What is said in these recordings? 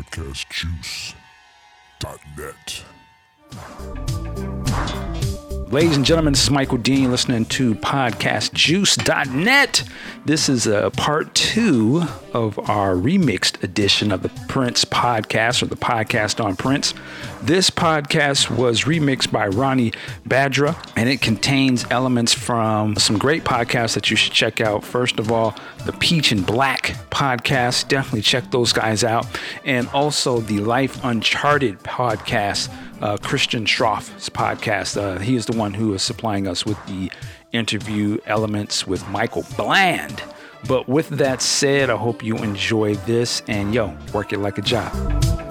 podcastjuice.net. Ladies and gentlemen, this is Michael Dean listening to podcastjuice.net. This is a part two of our remixed edition of the Prince podcast or the podcast on Prince. This podcast was remixed by Ronnie Badra and it contains elements from some great podcasts that you should check out. First of all, the Peach and Black podcast. Definitely check those guys out. And also the Life Uncharted podcast uh, Christian Schauf's podcast. Uh, he is the one who is supplying us with the interview elements with Michael Bland. But with that said, I hope you enjoy this and yo, work it like a job.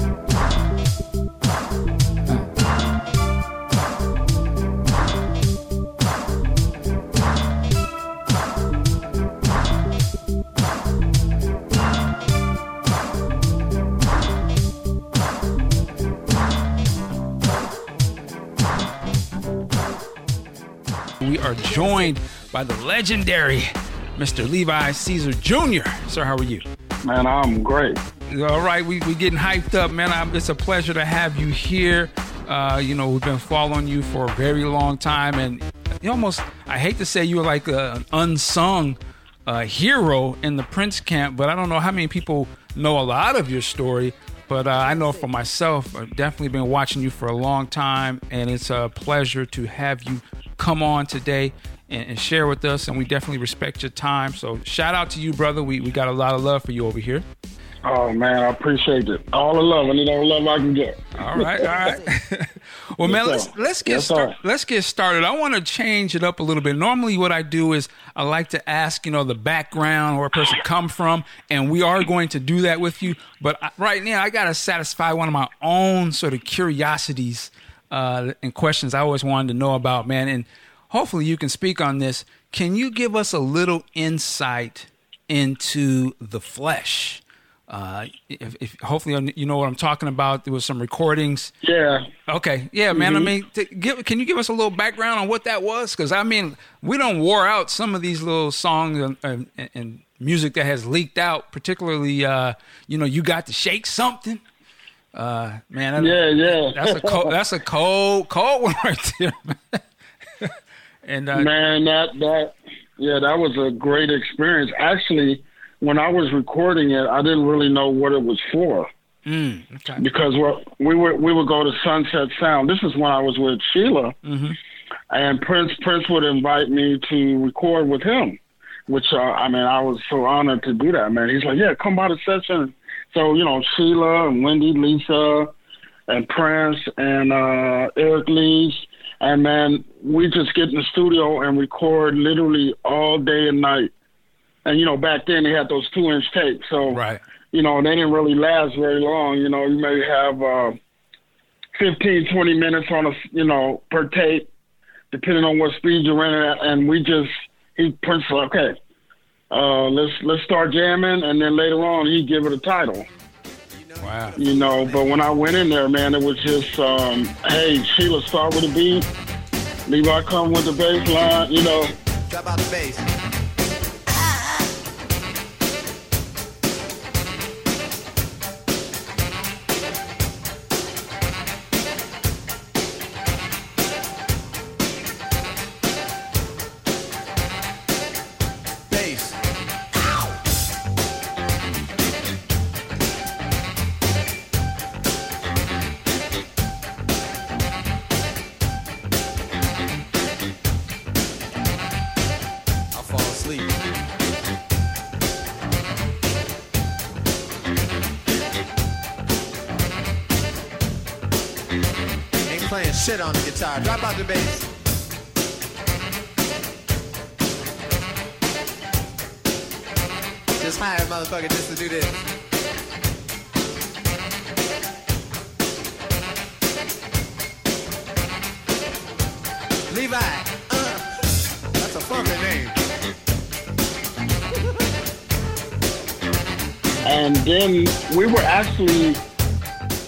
Joined by the legendary Mr. Levi Seacer Jr. Sir, how are you? Man, I'm great. All right, we we getting hyped up, man. I, it's a pleasure to have you here. Uh, you know, we've been following you for a very long time, and you almost I hate to say you're like a, an unsung uh, hero in the Prince camp, but I don't know how many people know a lot of your story. But uh, I know for myself, I've definitely been watching you for a long time, and it's a pleasure to have you come on today and, and share with us. And we definitely respect your time. So shout out to you, brother. We we got a lot of love for you over here. Oh man, I appreciate it. All the love, I need all the love I can get. All right, all right. well, man, let's let's get Yes, start, let's get started. I want to change it up a little bit. Normally, what I do is I like to ask, you know, the background where a person come from, and we are going to do that with you. But I, right now, I got to satisfy one of my own sort of curiosities uh, and questions I always wanted to know about, man. And hopefully, you can speak on this. Can you give us a little insight into the flesh? Uh, if, if hopefully you know what I'm talking about. There was some recordings. Yeah. Okay, yeah, man. I mean, t- give, can you give us a little background on what that was? Because I mean, we don't wore out some of these little songs and, and, and music that has leaked out. Particularly, uh, you know, you got to shake something. Uh, man, Yeah, yeah. that's a cold, that's a cold, cold one right there. Man. and uh, Man, that that yeah, that was a great experience. Actually, when I was recording it, I didn't really know what it was for mm, okay. because we were we would go to Sunset Sound. This is when I was with Sheila, Mm-hmm. and Prince Prince would invite me to record with him, which uh, I mean I was so honored to do that. Man, he's like, yeah, come by the session. So you know, Sheila and Wendy, Lisa, and Prince and uh, Eric Leeds. And man, we just get in the studio and record literally all day and night. And you know, back then they had those two inch tapes, so right. you know they didn't really last very long. You know, you may have uh, 15, 20 minutes on a you know per tape, depending on what speed you're running at. And we just he Prince okay, uh, let's let's start jamming, and then later on he give it a title Wow. you know. But when I went in there, man, it was just, um, hey, Sheila, start with the beat. Levi come with the bass line, you know. Drop out the bass. Bass. Asleep. Ain't playing shit on the guitar. Drop out the bass. Just hire a motherfucker just to do this. Levi. And then we were actually,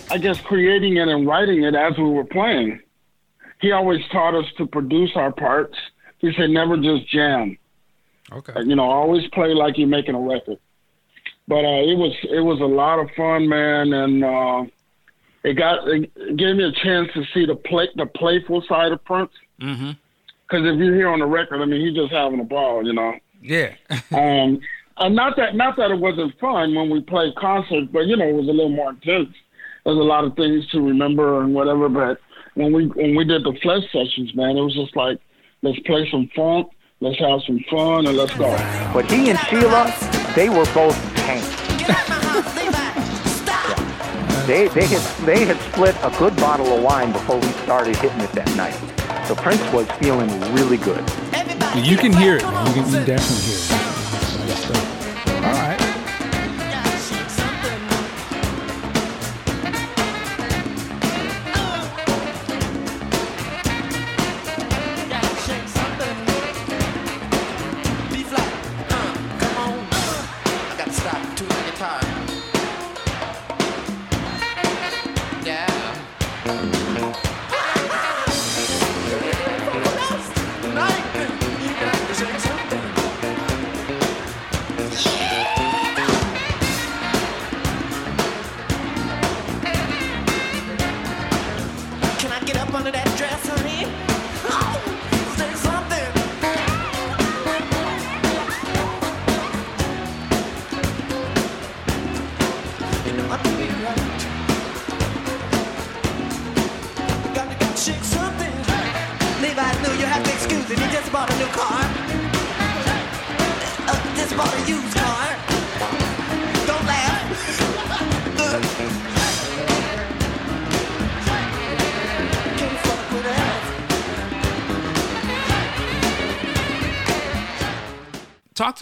I guess, creating it and writing it as we were playing. He always taught us to produce our parts. He said, never just jam. Okay. You know, always play like you're making a record. but uh, it was it was a lot of fun, man, and uh, it got it gave me a chance to see the play the playful side of Prince. Mm-hmm. Because if you hear on the record, I mean, he's just having a ball, you know. Yeah. Um, and not that not that it wasn't fun when we played concerts, but you know, it was a little more intense. There's a lot of things to remember and whatever. But when we when we did the flesh sessions, man, it was just like let's play some funk, let's have some fun, and let's go. But he and Sheila, they were both tanks. They, they, had, they had split a good bottle of wine before we started hitting it that night. So Prince was feeling really good. You can hear it. You can, you can definitely hear it. Nice stuff.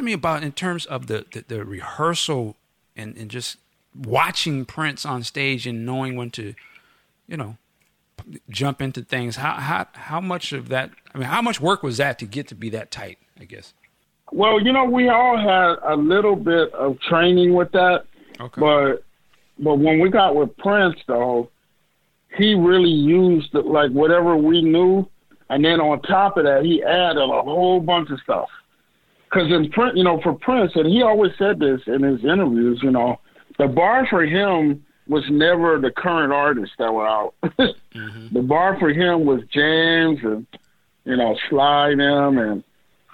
Me about in terms of the the, the rehearsal and, and just watching Prince on stage and knowing when to, you know, p- jump into things. How how how much of that? I mean, how much work was that to get to be that tight? I guess. Well, you know, we all had a little bit of training with that, Okay. but but when we got with Prince, though, he really used like whatever we knew, and then on top of that, he added a whole bunch of stuff. Because in print, you know, for Prince, and he always said this in his interviews, you know, the bar for him was never the current artists that were out. Mm-hmm. The bar for him was James and you know Sly them and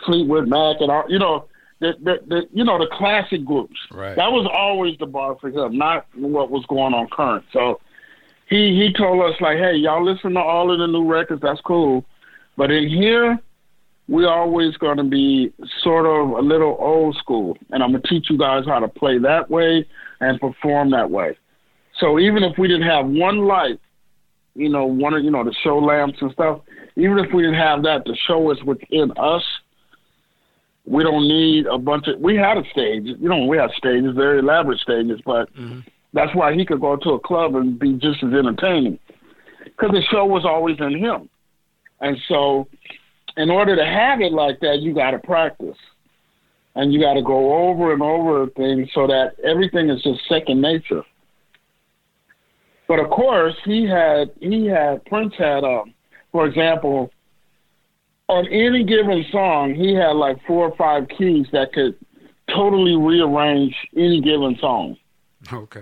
Fleetwood Mac and all, you know, the, the, the you know the classic groups. Right. That was always the bar for him, not what was going on current. So he he told us like, hey, y'all listen to all of the new records. That's cool, but in here. We're always going to be sort of a little old school, and I'm going to teach you guys how to play that way and perform that way. So even if we didn't have one light, you know, one of you know the show lamps and stuff, even if we didn't have that, the show is within us. We don't need a bunch of. We had a stage, you know, we had stages, very elaborate stages, but mm-hmm. that's why he could go to a club and be just as entertaining because the show was always in him. And so, in order to have it like that, you got to practice and you got to go over and over things so that everything is just second nature. But of course, he had he had Prince had um, for example, on any given song, he had like four or five keys that could totally rearrange any given song, Okay.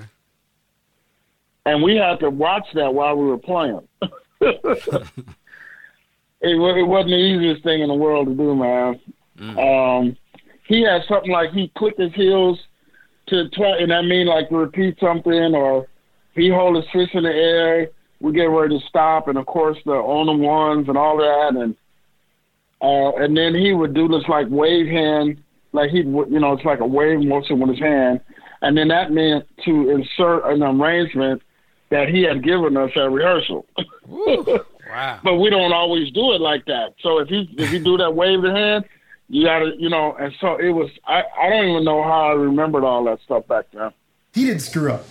and we had to watch that while we were playing. it, it wasn't the easiest thing in the world to do, man. Um, he had something like he clicked his heels to try, and I mean like repeat something, or he hold his fist in the air. We get ready to stop, and of course the on the ones and all that, and uh, and then he would do this like wave hand, like he, would you know, it's like a wave motion with his hand, and then that meant to insert an arrangement that he had given us at rehearsal. Wow. but we don't always do it like that. So if he if you do that wave the hand, you gotta you know. And so it was. I I don't even know how I remembered all that stuff back then. He didn't screw up.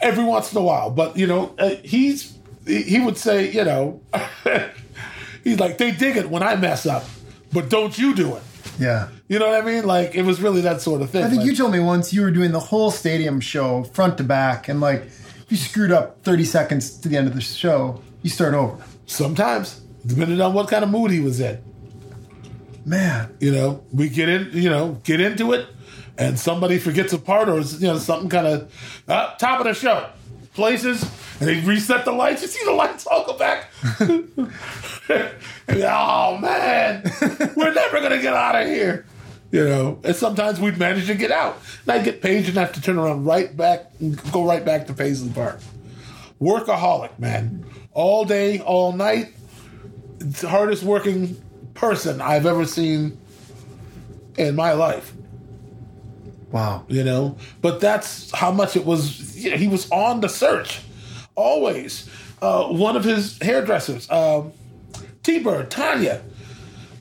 every once in a while. But you know, uh, he's he he would say, you know, he's like they dig it when I mess up, but don't you do it. Yeah. You know what I mean? Like it was really that sort of thing. I think Like, you told me once you were doing the whole stadium show front to back, and like you screwed up 30 seconds to the end of the show, you start over. sometimes, depending on what kind of mood he was in. Man, You know, we get in, you know, get into it, and somebody forgets a part or you know something kind of uh, top of the show places and they reset the lights. You see the lights all go back. And, oh man, we're never gonna get out of here. You know, and sometimes we'd manage to get out. And I'd get paged and have to turn around right back and go right back to Paisley Park. Workaholic, man. All day, all night. It's the hardest working person I've ever seen in my life Wow. you know but that's how much it was you know, he was on the search always uh, one of his hairdressers um, t-bird tanya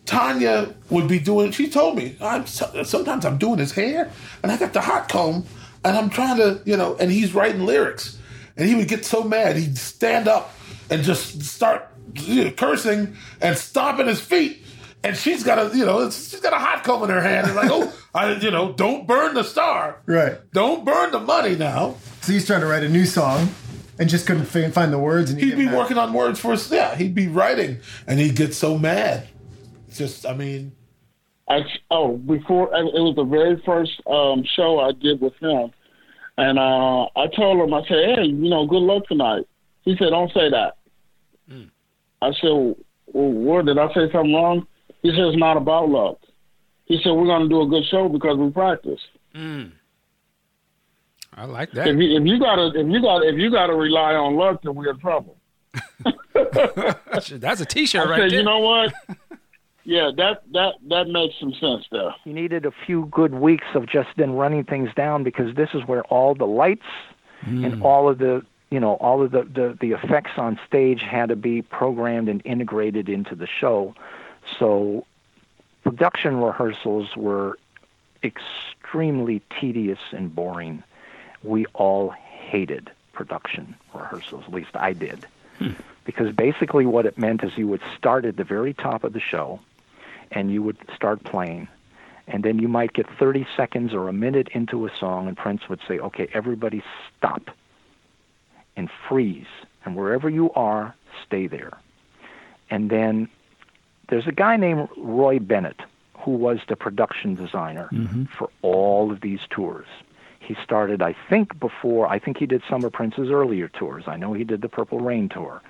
tanya would be doing she told me I'm, sometimes i'm doing his hair and i got the hot comb and i'm trying to you know and he's writing lyrics and he would get so mad he'd stand up and just start you know, cursing and stomping his feet and she's got a, you know, she's got a hot comb in her hand. And like, oh, I, you know, don't burn the star. Right. Don't burn the money now. So he's trying to write a new song and just couldn't find the words. And He'd be mad. working on words for us. Yeah, he'd be writing, and he'd get so mad. Just, I mean, I, oh, before it was the very first um, show I did with him, and uh, I told him, I said, "Hey, you know, good luck tonight." He said, "Don't say that." I said, well, "What did I say something wrong?" He said, "It's not about luck." He said, "We're going to do a good show because we practice." I like If that. you, if you gotta if you got if you gotta rely on luck, then we're in trouble. That's a T-shirt I right said, there. you know what? yeah, that that that makes some sense though. You needed a few good weeks of just then running things down because this is where all the lights hmm. and all of the you know all of the, the the effects on stage had to be programmed and integrated into the show. So production rehearsals were extremely tedious and boring. We all hated production rehearsals, at least I did. Hmm. Because basically what it meant is you would start at the very top of the show and you would start playing. And then you might get 30 seconds or a minute into a song, and Prince would say, Okay, everybody stop and freeze. And wherever you are, stay there. And then there's a guy named Roy Bennett who was the production designer mm-hmm. for all of these tours. He started, I think, before, I think he did some of Prince's earlier tours. I know he did the Purple Rain tour.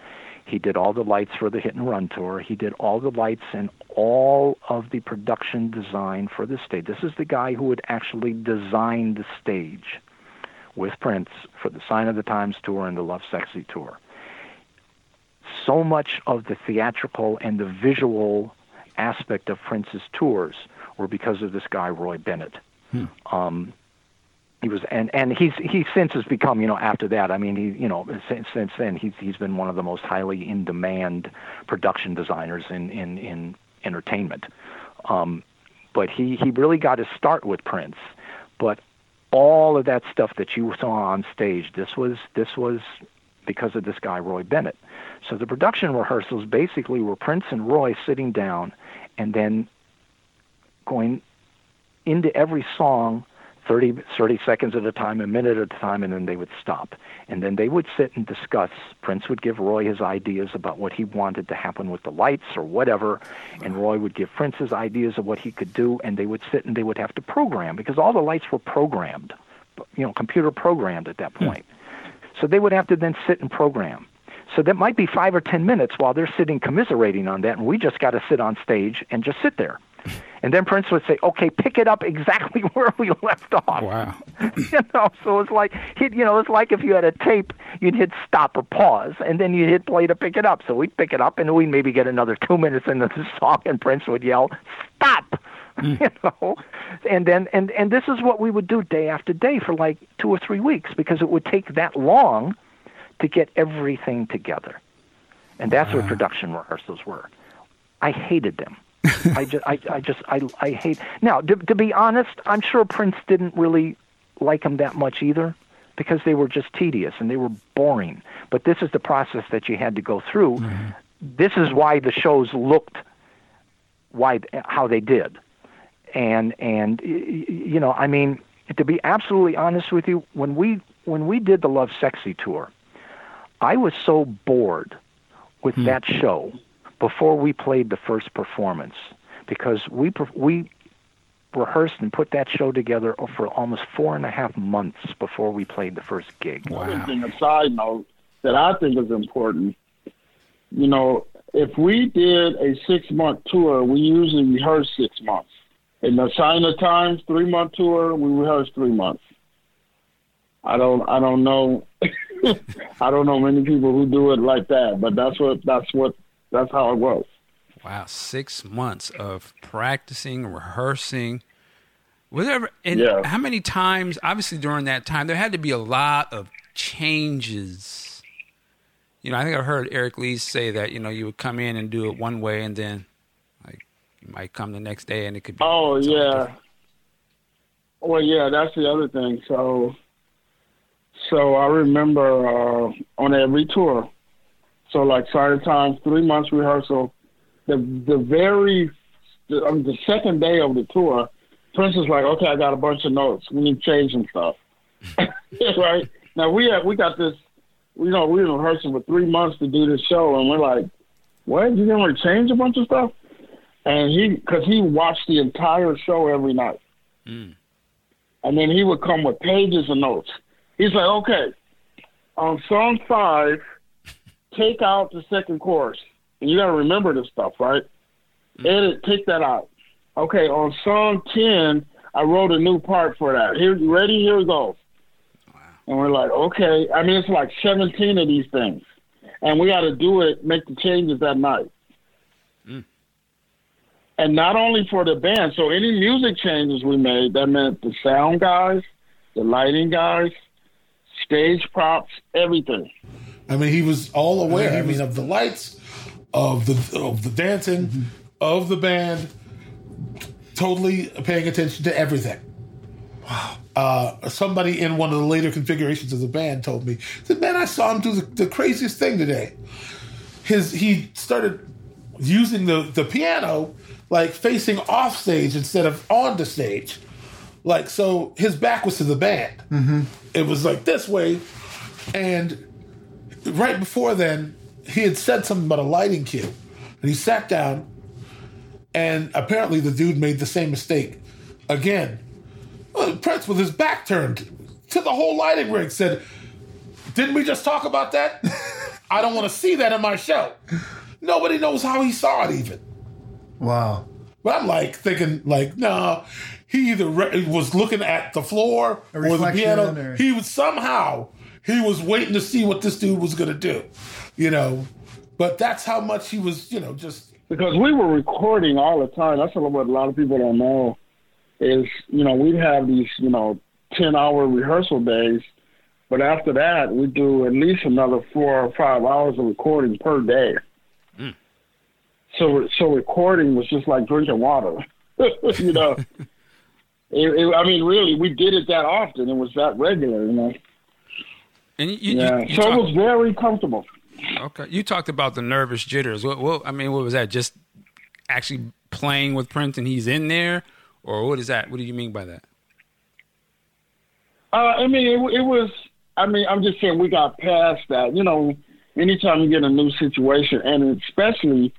He did all the lights for the Hit and Run tour. He did all the lights and all of the production design for the stage. This is the guy who would actually design the stage with Prince for the Sign of the Times tour and the Lovesexy tour. So much of the theatrical and the visual aspect of Prince's tours were because of this guy Roy Bennett. Um, he was and and he's he since has become you know after that I mean he you know since since then he's he's been one of the most highly in demand production designers in in in entertainment. Um but he he really got his start with Prince. But all of that stuff that you saw on stage this was this was because of this guy Roy Bennett. So the production rehearsals basically were Prince and Roy sitting down and then going into every song 30, 30 seconds at a time, a minute at a time, and then they would stop. And then they would sit and discuss. Prince would give Roy his ideas about what he wanted to happen with the lights or whatever, and Roy would give Prince his ideas of what he could do, and they would sit and they would have to program because all the lights were programmed, you know, computer programmed at that point. Hmm. So they would have to then sit and program. So that might be five or ten minutes while they're sitting commiserating on that, and we just got to sit on stage and just sit there. And then Prince would say, "Okay, pick it up exactly where we left off." Wow. you know, so it's like hit. You know, it's like if you had a tape, you'd hit stop or pause, and then you'd hit play to pick it up. So we'd pick it up, and we'd maybe get another two minutes into the song, and Prince would yell, "Stop!" Hmm. you know, and then and and this is what we would do day after day for like two or three weeks because it would take that long to get everything together, and that's what uh-huh. production rehearsals were. I hated them. I just, I, I just, I, I hate. Now, to, to be honest, I'm sure Prince didn't really like them that much either, because they were just tedious and they were boring. But this is the process that you had to go through. Mm-hmm. This is why the shows looked why how they did, and and you know, I mean, to be absolutely honest with you, when we when we did the Love Sexy tour, I was so bored with hmm. that show before we played the first performance because we we rehearsed and put that show together for almost four and a half months before we played the first gig. Other thing, a side note that I think is important. You know, if we did a six month tour, we usually rehearse six months. In the Sign o' the Times three month tour, we rehearse three months. I don't I don't know I don't know many people who do it like that, but that's what that's what that's how it was. Wow, six months of practicing, rehearsing. Was there ever, and Yeah. how many times? Obviously, during that time, there had to be a lot of changes. You know, I think I heard Eric Leeds say that you know you would come in and do it one way, and then like you might come the next day and it could be. Oh yeah. different. Well, yeah, that's the other thing. So, so I remember uh, on every tour. So like Side Times, three months rehearsal. The the very the, um, the second day of the tour, Prince was like, "Okay, I got a bunch of notes. We need to change some stuff." right now, we have, we got this. You know, we were rehearsing for three months to do this show, and we're like, "What? You didn't want to change a bunch of stuff?" And he, because he watched the entire show every night and then he would come with pages of notes. He's like, okay, on song five, take out the second chorus. And you got to remember this stuff, right? Mm-hmm. Edit, take that out. Okay, on song 10, I wrote a new part for that. Here, ready? Here we go. And we're like, okay. I mean, it's like 17 of these things. And we got to do it, make the changes that night. Mm. And not only for the band, so any music changes we made, that meant the sound guys, the lighting guys, stage props, everything. I mean, he was all aware. I mean, of the lights, of the of the dancing, of the band, totally paying attention to everything. Wow. Uh, somebody in one of the later configurations of the band told me that man, I saw him do the, the craziest thing today. His he started using the the piano like facing off stage instead of on the stage. Like so, his back was to the band. Mm-hmm. It was like this way, and right before then, he had said something about a lighting cue, and he sat down, and apparently the dude made the same mistake again. Prince, with his back turned to the whole lighting rig, said, "Didn't we just talk about that? I don't want to see that in my show." Nobody knows how he saw it, even. Wow. But I'm like thinking, like, no, he either re- was looking at the floor or the piano. or- He was somehow he was waiting to see what this dude was gonna do, you know. But that's how much he was, you know, just because we were recording all the time. That's what a lot of people don't know is you know we'd have these you know ten hour rehearsal days, but after that we do at least another four or five hours of recording per day. Hmm. So so recording was just like drinking water, you know. It, it, I mean, really, we did it that often. It was that regular, you know. And you, Yeah, you, you so talk- it was very comfortable. Okay, you talked about the nervous jitters. What, what? I mean, what was that? Just actually playing with Prince and he's in there, or what is that? What do you mean by that? Uh, I mean, it, it was. I mean, I'm just saying we got past that. You know, anytime you get a new situation, and especially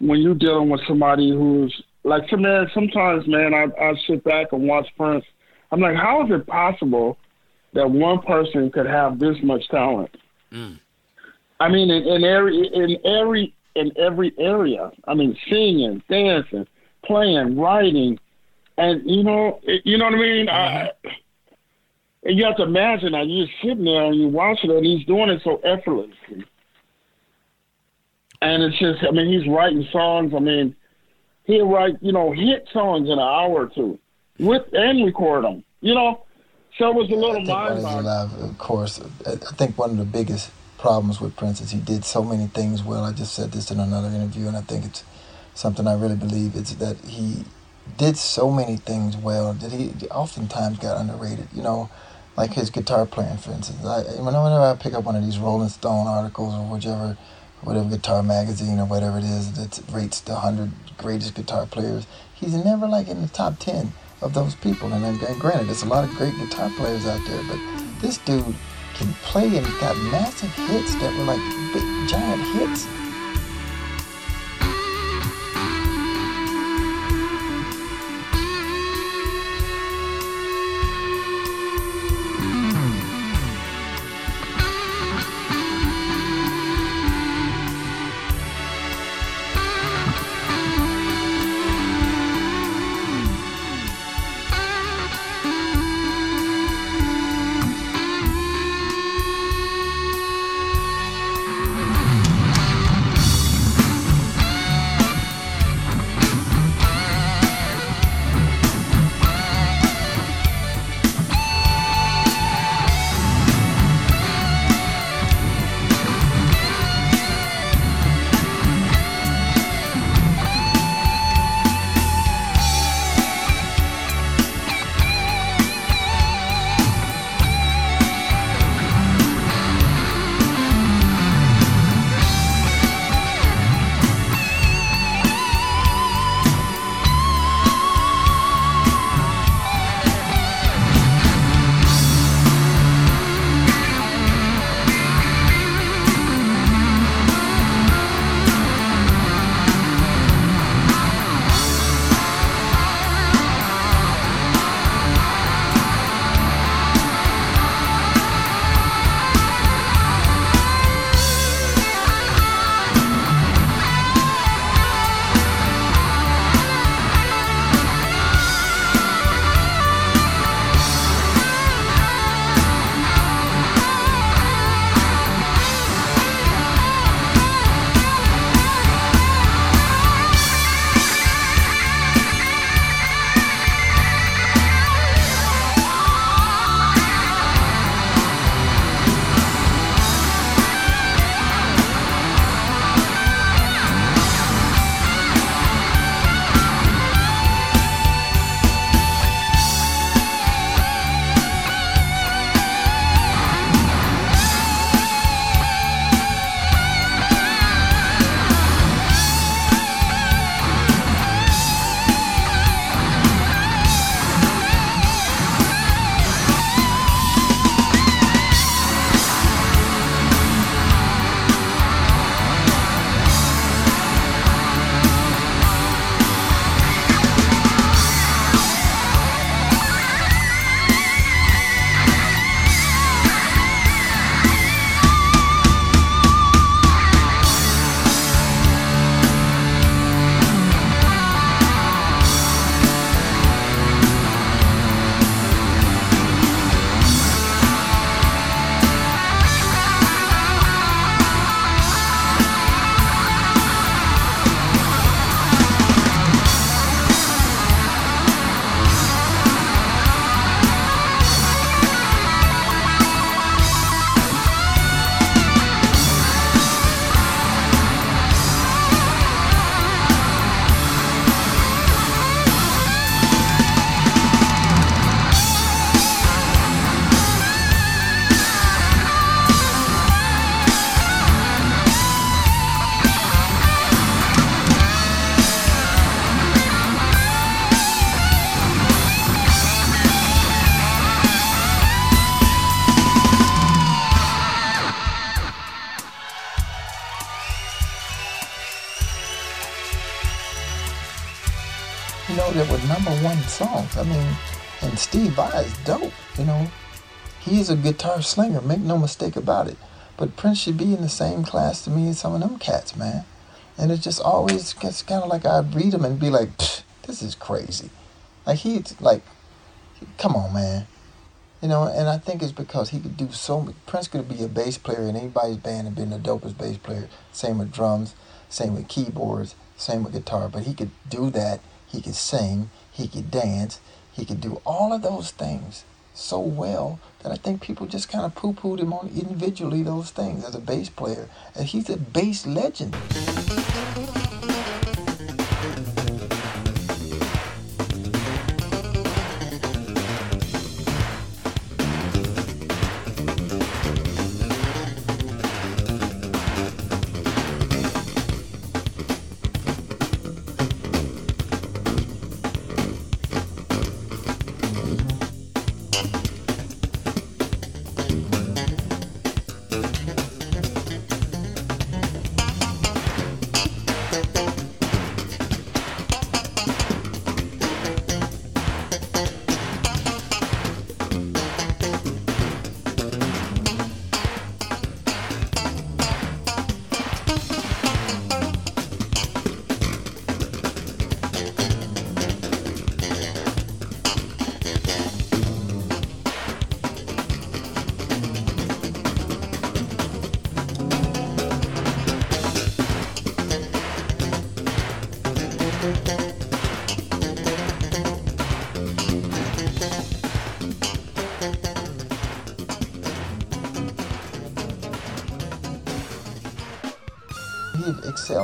when you're dealing with somebody who's like, man, sometimes, man, I I sit back and watch Prince. I'm like, how is it possible that one person could have this much talent? Mm. I mean, in, in every in every in every area. I mean, singing, dancing, playing, writing, and you know, you know what I mean. I, mm-hmm. and you have to imagine that you're sitting there and you're watching it, and he's doing it so effortlessly. And it's just, I mean, he's writing songs. I mean, he'll write, you know, hit songs in an hour or two, with and record them. You know, so it was a little I think when he's mind-boggling. alive, of course, I I think one of the biggest problems with Prince is he did so many things well. I just said this in another interview, and I think it's something I really believe. It's that he did so many things well that he oftentimes got underrated. You know, like his guitar playing, for instance. I, whenever I pick up one of these Rolling Stone articles or whichever, whatever guitar magazine or whatever it is that rates the hundred greatest guitar players, he's never like in the top ten of those people. And, and granted, there's a lot of great guitar players out there, but this dude can play and got massive hits that were like big giant hits. You know, he is a guitar slinger. Make no mistake about it. But Prince should be in the same class to me as some of them cats, man. And it just always gets kind of like I read them and be like, this is crazy. Like he's like, come on, man. You know, and I think it's because he could do so much. Prince could be a bass player in anybody's band and been the dopest bass player. Same with drums, same with keyboards, same with guitar. But he could do that. He could sing. He could dance. He could do all of those things so well that I think people just kind of poo pooed him on individually those things as a bass player. And he's a bass legend.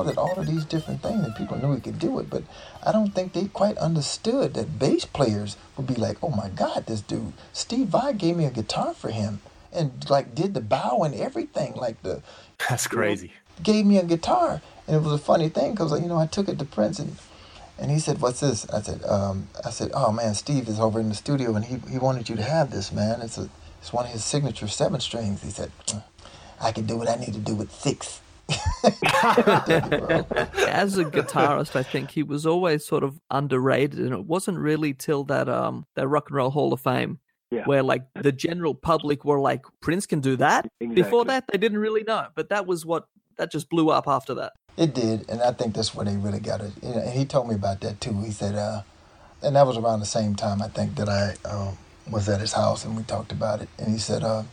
At all of these different things and people knew he could do it but i don't think they quite understood that bass players would be like oh my god this dude. Steve vai gave me a guitar for him and like did the bow and everything like the That's crazy. gave me a guitar. And it was a funny thing because you know i took it to prince and and he said what's this? I said um, i said oh man steve is over in the studio and he, he wanted you to have this man. It's a it's one of his signature seven strings. He said i can do what i need to do with six As a guitarist, I think he was always sort of underrated, and it wasn't really till that um that Rock and Roll Hall of Fame Yeah. where like the general public were like, Prince can do that. Before that, they didn't really know, but that was what that just blew up after that. It did, and I think that's where they really got it. And he told me about that too. He said, uh, and that was around the same time I think that I um, was at his house and we talked about it. And he said, uh,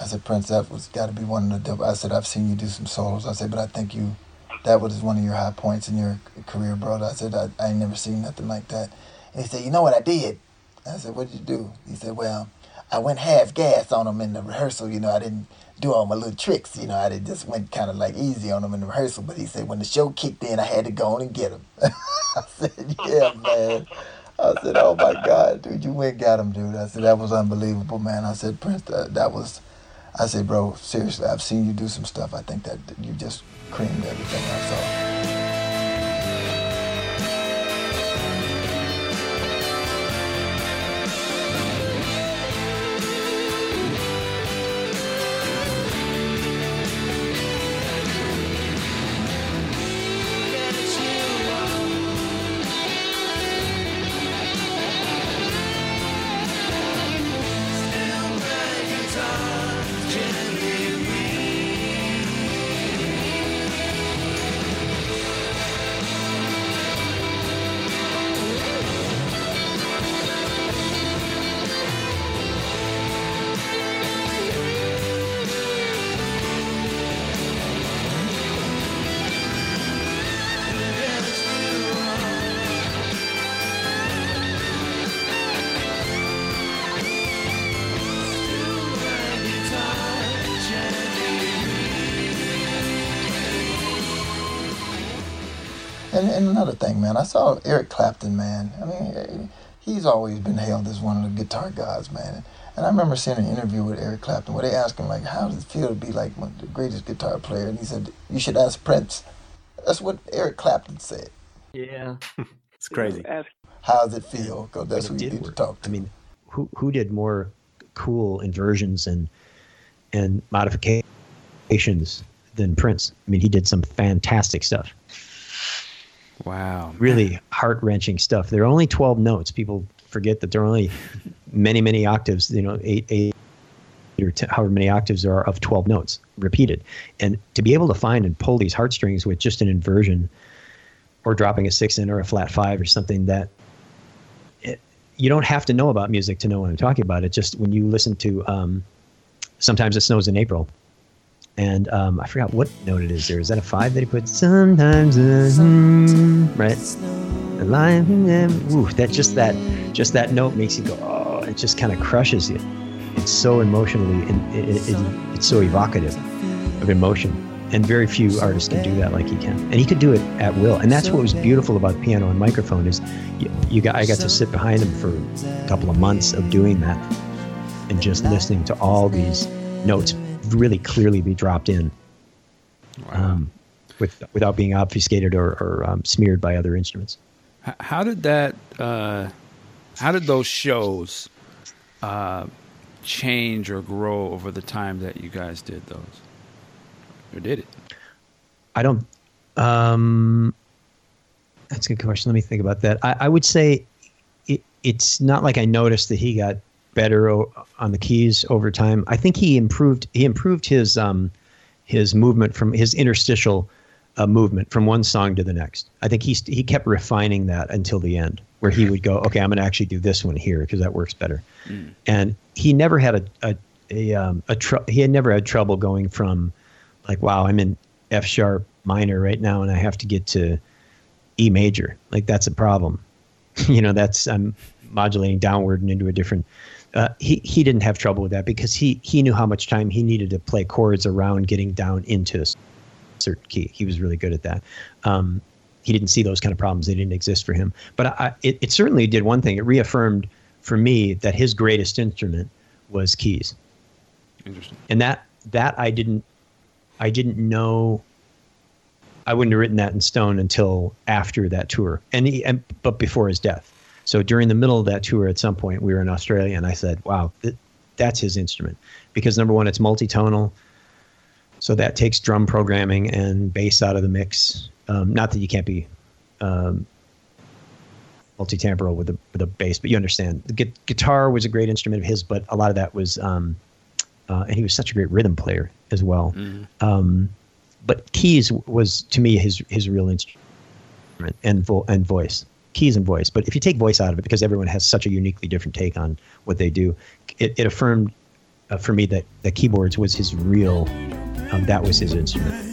I said, Prince, that was got to be one of the. dope- I said, I've seen you do some solos. I said, but I think you, that was one of your high points in your career, bro. I said, I, I ain't never seen nothing like that. And he said, you know what I did? I said, what did you do? He said, well, I went half gas on him in the rehearsal. You know, I didn't do all my little tricks. You know, I did just went kind of like easy on him in the rehearsal. But he said, when the show kicked in, I had to go on and get him. I said, yeah, man. I said, oh my God, dude, you went got him, dude. I said, that was unbelievable, man. I said, Prince, that, that was, I said, bro, seriously, I've seen you do some stuff. I think that you just creamed everything I saw. And, and another thing, man, I saw Eric Clapton, man. I mean, he's always been hailed as one of the guitar gods, man. And I remember seeing an interview with Eric Clapton where they asked him, like, how does it feel to be like one of the greatest guitar player? And he said, you should ask Prince. That's what Eric Clapton said. Yeah. It's crazy. How does it feel? Because that's who you did need to talk to. I mean, who who did more cool inversions and and modifications than Prince? I mean, he did some fantastic stuff. Wow. Really heart wrenching stuff. There are only 12 notes. People forget that there are only many, many octaves, you know, eight, eight or t- however many octaves there are of 12 notes repeated. And to be able to find and pull these heartstrings with just an inversion or dropping a six in or a flat five or something that it, you don't have to know about music to know what I'm talking about. It just when you listen to um, Sometimes It Snows in April, and um, I forgot what note it is there. Is that a five that he put? Sometimes, uh, right? Ooh, that just that just that note makes you go, oh, it just kind of crushes you. It's so emotionally, and it, it, it, it's so evocative of emotion. And very few artists can do that like he can. And he could do it at will. And that's what was beautiful about piano and microphone is you, you got I got to sit behind him for a couple of months of doing that and just listening to all these notes really clearly be dropped in um, with, without being obfuscated or, or um, smeared by other instruments. How did that? Uh, how did those shows uh, change or grow over the time that you guys did those, or did it? I don't. Um, that's a good question. Let me think about that. I, I would say it, it's not like I noticed that he got better o- on the keys over time. I think he improved. He improved his um, his movement from his interstitial uh, movement from one song to the next. I think he st- he kept refining that until the end, where he would go, okay, I'm going to actually do this one here because that works better. And he never had a a a, um, a tr- he had never had trouble going from like, wow, I'm in F sharp minor right now, and I have to get to E major. Like that's a problem. you know, that's I'm modulating downward and into a different. Uh, he he didn't have trouble with that because he he knew how much time he needed to play chords around getting down into a certain key. He was really good at that. Um, he didn't see those kind of problems; they didn't exist for him. But I, it, it certainly did one thing. It reaffirmed for me that his greatest instrument was keys Interesting. and that that I didn't I didn't know I wouldn't have written that in stone until after that tour and, he, and but before his death so during the middle of that tour at some point we were in Australia and I said wow th- that's his instrument. Because number one it's multitonal so that takes drum programming and bass out of the mix. Um, not that you can't be um, multi-temporal with a with a bass but you understand. The gu- guitar was a great instrument of his but a lot of that was um, uh, and he was such a great rhythm player as well. Um, but keys was to me his his real instrument and vo- and voice, keys and voice. But if you take voice out of it, because everyone has such a uniquely different take on what they do, it, it affirmed uh, for me that that keyboards was his real, um, that was his instrument.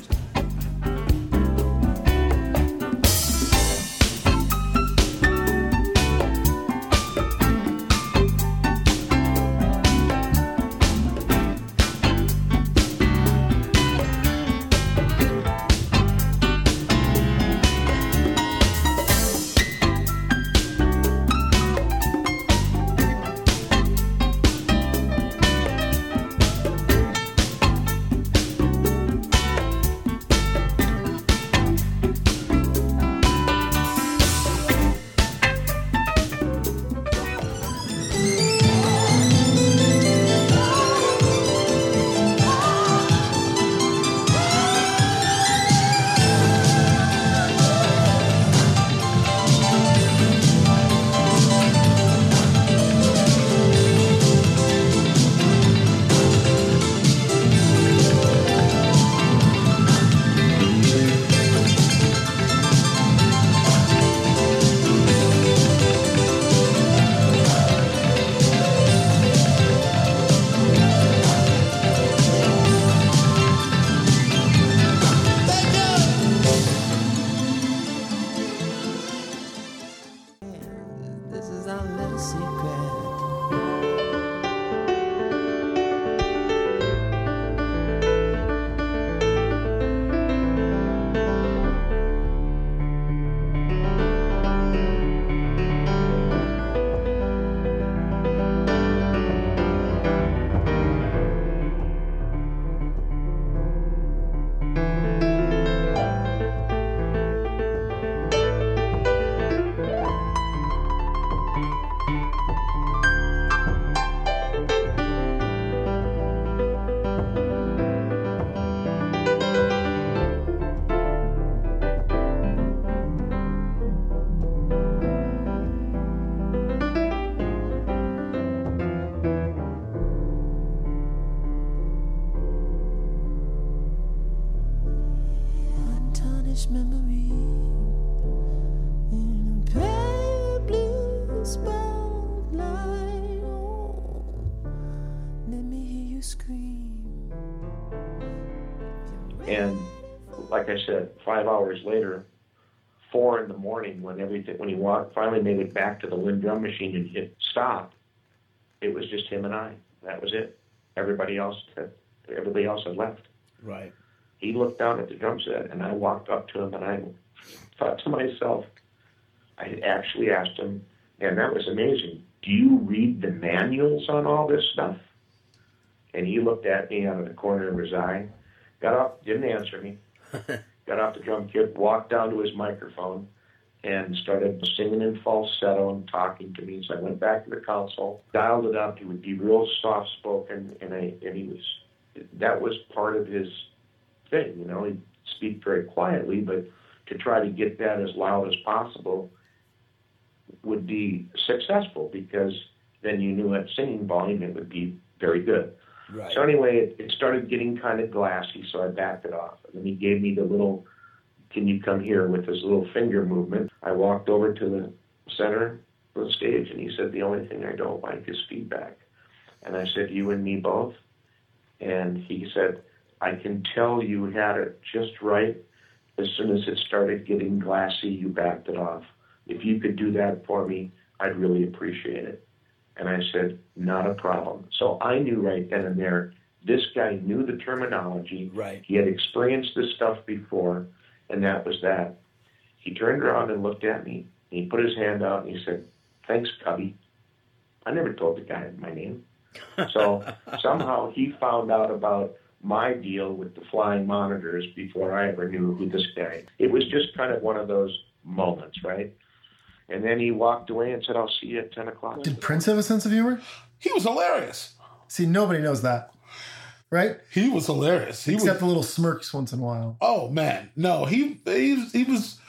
Five hours later, four in the morning, when everything, when he walked, finally made it back to the Linn drum machine and hit stop, it was just him and I. That was it. Everybody else had, everybody else had left. Right. He looked down at the drum set, and I walked up to him, and I thought to myself, I actually asked him, and that was amazing. Do you read the manuals on all this stuff? And he looked at me out of the corner of his eye, got up, didn't answer me, got off the drum kit, walked down to his microphone, and started singing in falsetto and talking to me. So I went back to the console, dialed it up. He would be real soft spoken, and I and he was that was part of his thing. You know, he'd speak very quietly, but to try to get that as loud as possible would be successful because then you knew at singing volume it would be very good. Right. So anyway, it, it started getting kind of glassy, so I backed it off. And then he gave me the little, can you come here with his little finger movement. I walked over to the center of the stage and he said, the only thing I don't like is feedback. And I said, you and me both. And he said, I can tell you had it just right. As soon as it started getting glassy, you backed it off. If you could do that for me, I'd really appreciate it. And I said, not a problem. So I knew right then and there, this guy knew the terminology. Right. He had experienced this stuff before, and that was that. He turned around and looked at me. And he put his hand out and he said, thanks, Cubby. I never told the guy my name. So somehow he found out about my deal with the flying monitors before I ever knew who this guy. It was just kind of one of those moments, right? And then he walked away and said, "I'll see you at ten o'clock." Did Prince have a sense of humor? He was hilarious. See, nobody knows that, right? He was hilarious. He Except was, the little smirks once in a while. Oh man, no, he he was- he was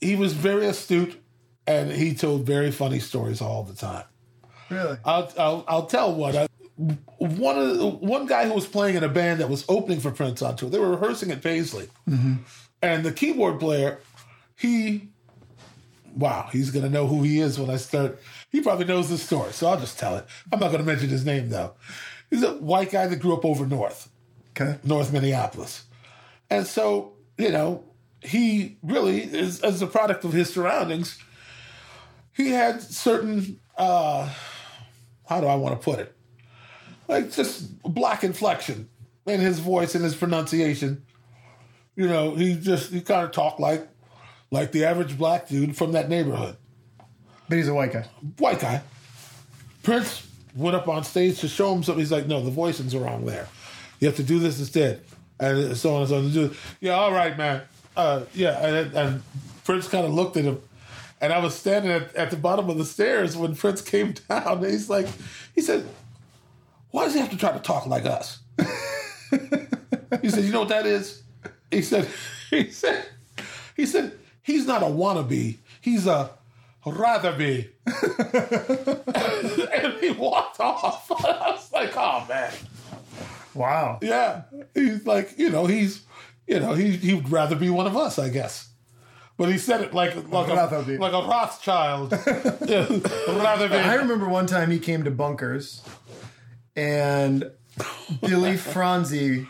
he was very astute, and he told very funny stories all the time. Really? I'll I'll, I'll tell one. I, one of the, one guy who was playing in a band that was opening for Prince on tour. They were rehearsing at Paisley, Mm-hmm. and the keyboard player, he, wow, he's gonna know who he is when I start. He probably knows the story, so I'll just tell it. I'm not gonna mention his name though. He's a white guy that grew up over north, okay, North Minneapolis, and so you know he really is as a product of his surroundings. He had certain, uh, how do I want to put it? Like just black inflection in his voice and his pronunciation. You know, he just he kind of talked like like the average black dude from that neighborhood. But he's a white guy. White guy. Prince went up on stage to show him something. He's like, no, the voicings are wrong there. You have to do this instead. And so on and so on. Do- Yeah, all right, man. Uh, yeah, and, and Prince kind of looked at him. And I was standing at, at the bottom of the stairs when Prince came down. And he's like, he said, why does he have to try to talk like us? he said, you know what that is? He said, he said, he said, he's not a wannabe. He's a rather be. and he walked off. I was like, oh man. Wow. Yeah. He's like, you know, he's you know, he he would rather be one of us, I guess. But he said it like like Rather a, be. like a Rothschild. Yeah, rather be. I remember one time he came to Bunkers, and Billy Franze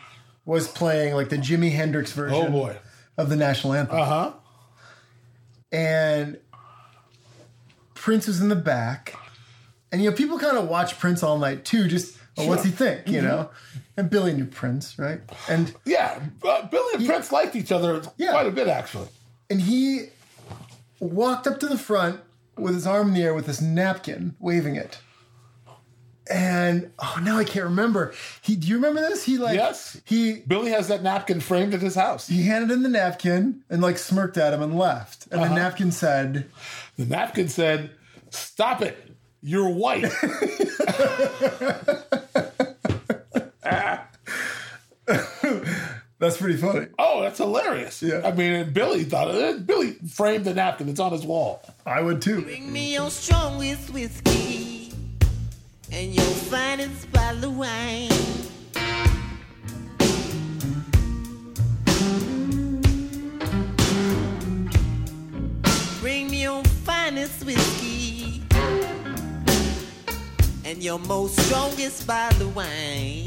was playing like the Jimi Hendrix version. Oh, boy. Of the national anthem. Uh huh. And Prince was in the back, and you know people kind of watch Prince all night too. Just oh, what's he think? You Mhm. know. And Billy knew Prince, right? And yeah, uh, Billy and Prince liked each other quite a bit, actually. And he walked up to the front with his arm in the air with this napkin, waving it. And oh, now I can't remember. He, do you remember this? He like yes. He Billy has that napkin framed at his house. He handed him the napkin and like smirked at him and left. And Uh-huh. the napkin said, The napkin said, "Stop it! You're white." That's pretty funny. Oh, that's hilarious. Yeah. I mean, Billy thought it. Billy framed the napkin. It's on his wall. I would too. Bring me your strongest whiskey and your finest bottle of wine. Bring me your finest whiskey and your most strongest by the wine.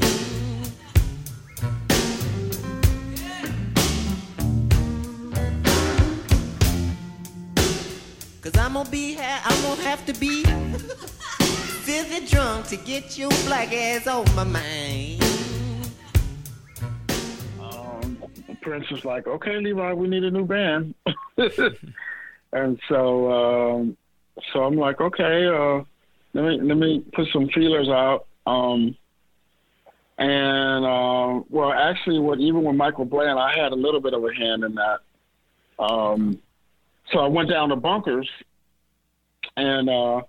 Cause I'm gonna be, ha- I'm gonna have to be filthy drunk to get your black ass off my mind. um, Prince was like, "Okay, Levi, we need a new band," and so um, so I'm like, "Okay, uh, let me let me put some feelers out." Um, and uh, well, actually, what even with Michael Bland, I had a little bit of a hand in that. Um, so I went down to Bunkers, and uh,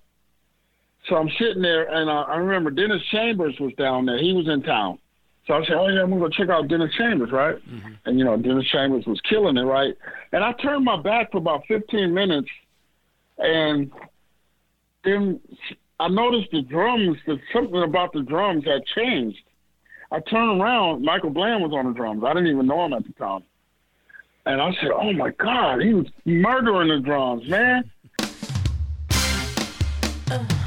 so I'm sitting there, and uh, I remember Dennis Chambers was down there. He was in town. So I said, "Oh yeah, I'm gonna go check out Dennis Chambers, right?" And you know, Dennis Chambers was killing it, right? And I turned my back for about 15 minutes, and then I noticed the drums. That something about the drums had changed. I turned around. Michael Bland was on the drums. I didn't even know him at the time. And I said, "Oh my God, he was murdering the drums, man." I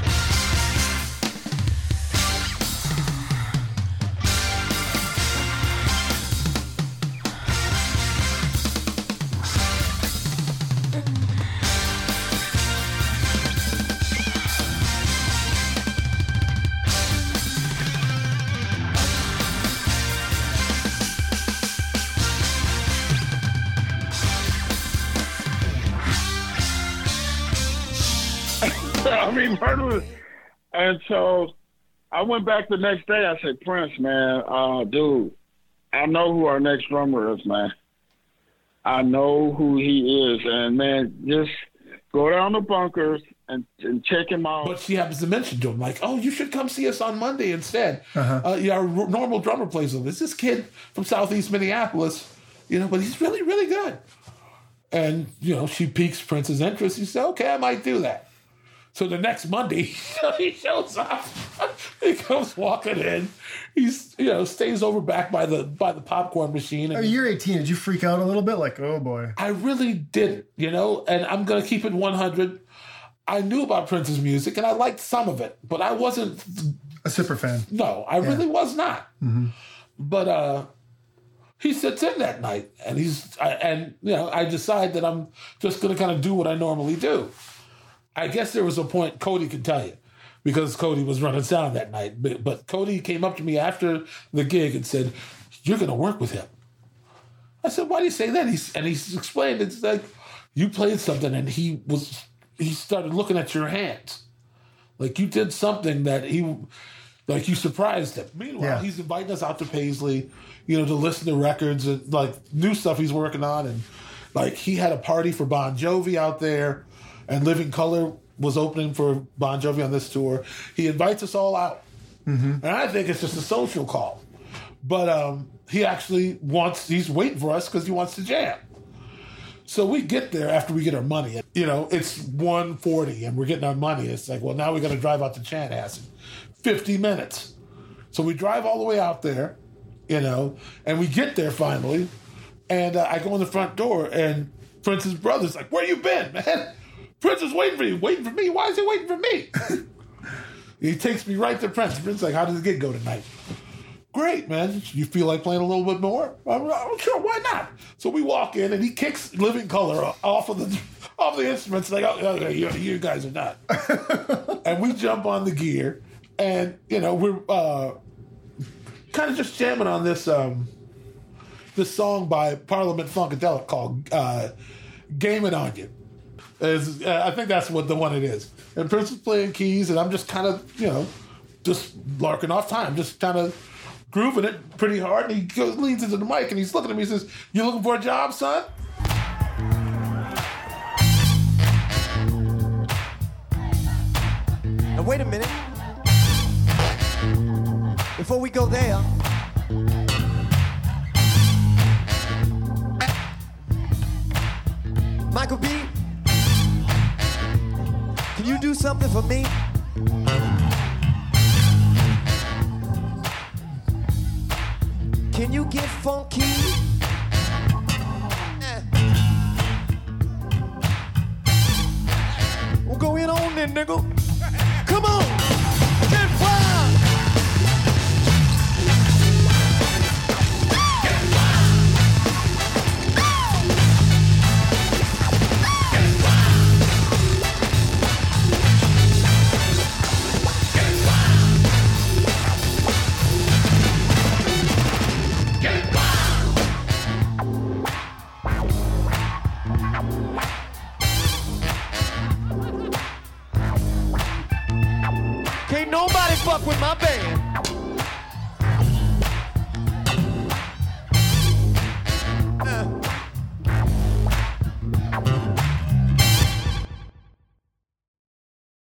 mean, murder. And so I went back the next day. I said, Prince, man, uh, dude, I know who our next drummer is, man. I know who he is, and man, just go down to bunkers and, and check him out. But she happens to mention to him, like, "Oh, you should come see us on Monday instead." Uh-huh. Uh, yeah, our normal drummer plays with us. This kid from Southeast Minneapolis, you know, but he's really, really good. And you know, she piques Prince's interest. He said, "Okay, I might do that." So the next Monday, he shows up. he comes walking in. He's you know stays over back by the by the popcorn machine. Oh, And you're 18. Did you freak out a little bit? Like, oh boy. I really didn't, you know, and I'm going to keep it 100. I knew about Prince's music and I liked some of it, but I wasn't, A super fan. no, I really was not. hmm But uh he sits in that night and he's, I, and, you know, I decide that I'm just going to kind of do what I normally do. I guess there was a point Cody could tell you because Cody was running sound that night. But, but Cody came up to me after the gig and said, You're going to work with him. I said, Why do you say that? He's, and he explained it's like you played something and he was, he started looking at your hands. Like you did something that he, like you surprised him. Meanwhile, Yeah. he's inviting us out to Paisley, you know, to listen to records and like new stuff he's working on. And like he had a party for Bon Jovi out there, and Living Colour was opening for Bon Jovi on this tour. He invites us all out, Mm-hmm. and I think it's just a social call. But um, he actually wants, he's waiting for us because he wants to jam. So we get there after we get our money. You know, it's 140 and we're getting our money. It's like, well, now we got to drive out to Chanhassen. 50 minutes. So we drive all the way out there, you know, and we get there finally. And uh, I go in the front door and Prince's brother's like, where you been, man? Prince is waiting for you. Waiting for me? Why is he waiting for me? he takes me right to Prince. Prince's like, how does the gig go tonight? Great, man. You feel like playing a little bit more? I'm, I'm sure. Why not? So we walk in, and he kicks Living Colour off of the off the instruments. Like, oh, okay, you, you guys are not. and we jump on the gear, and you know we're uh, kind of just jamming on this um, this song by Parliament Funkadelic called uh, "Game It On You." Is, uh, I think that's what the one it is. And Prince is playing keys, and I'm just kind of, you know, just larking off time, just kind of grooving it pretty hard. And he goes, leans into the mic and he's looking at me and says, You looking for a job, son? Now wait a minute. Before we go there, Michael B, can you do something for me? Can you get funky? Eh. Well, go in on then, nigga. Come on,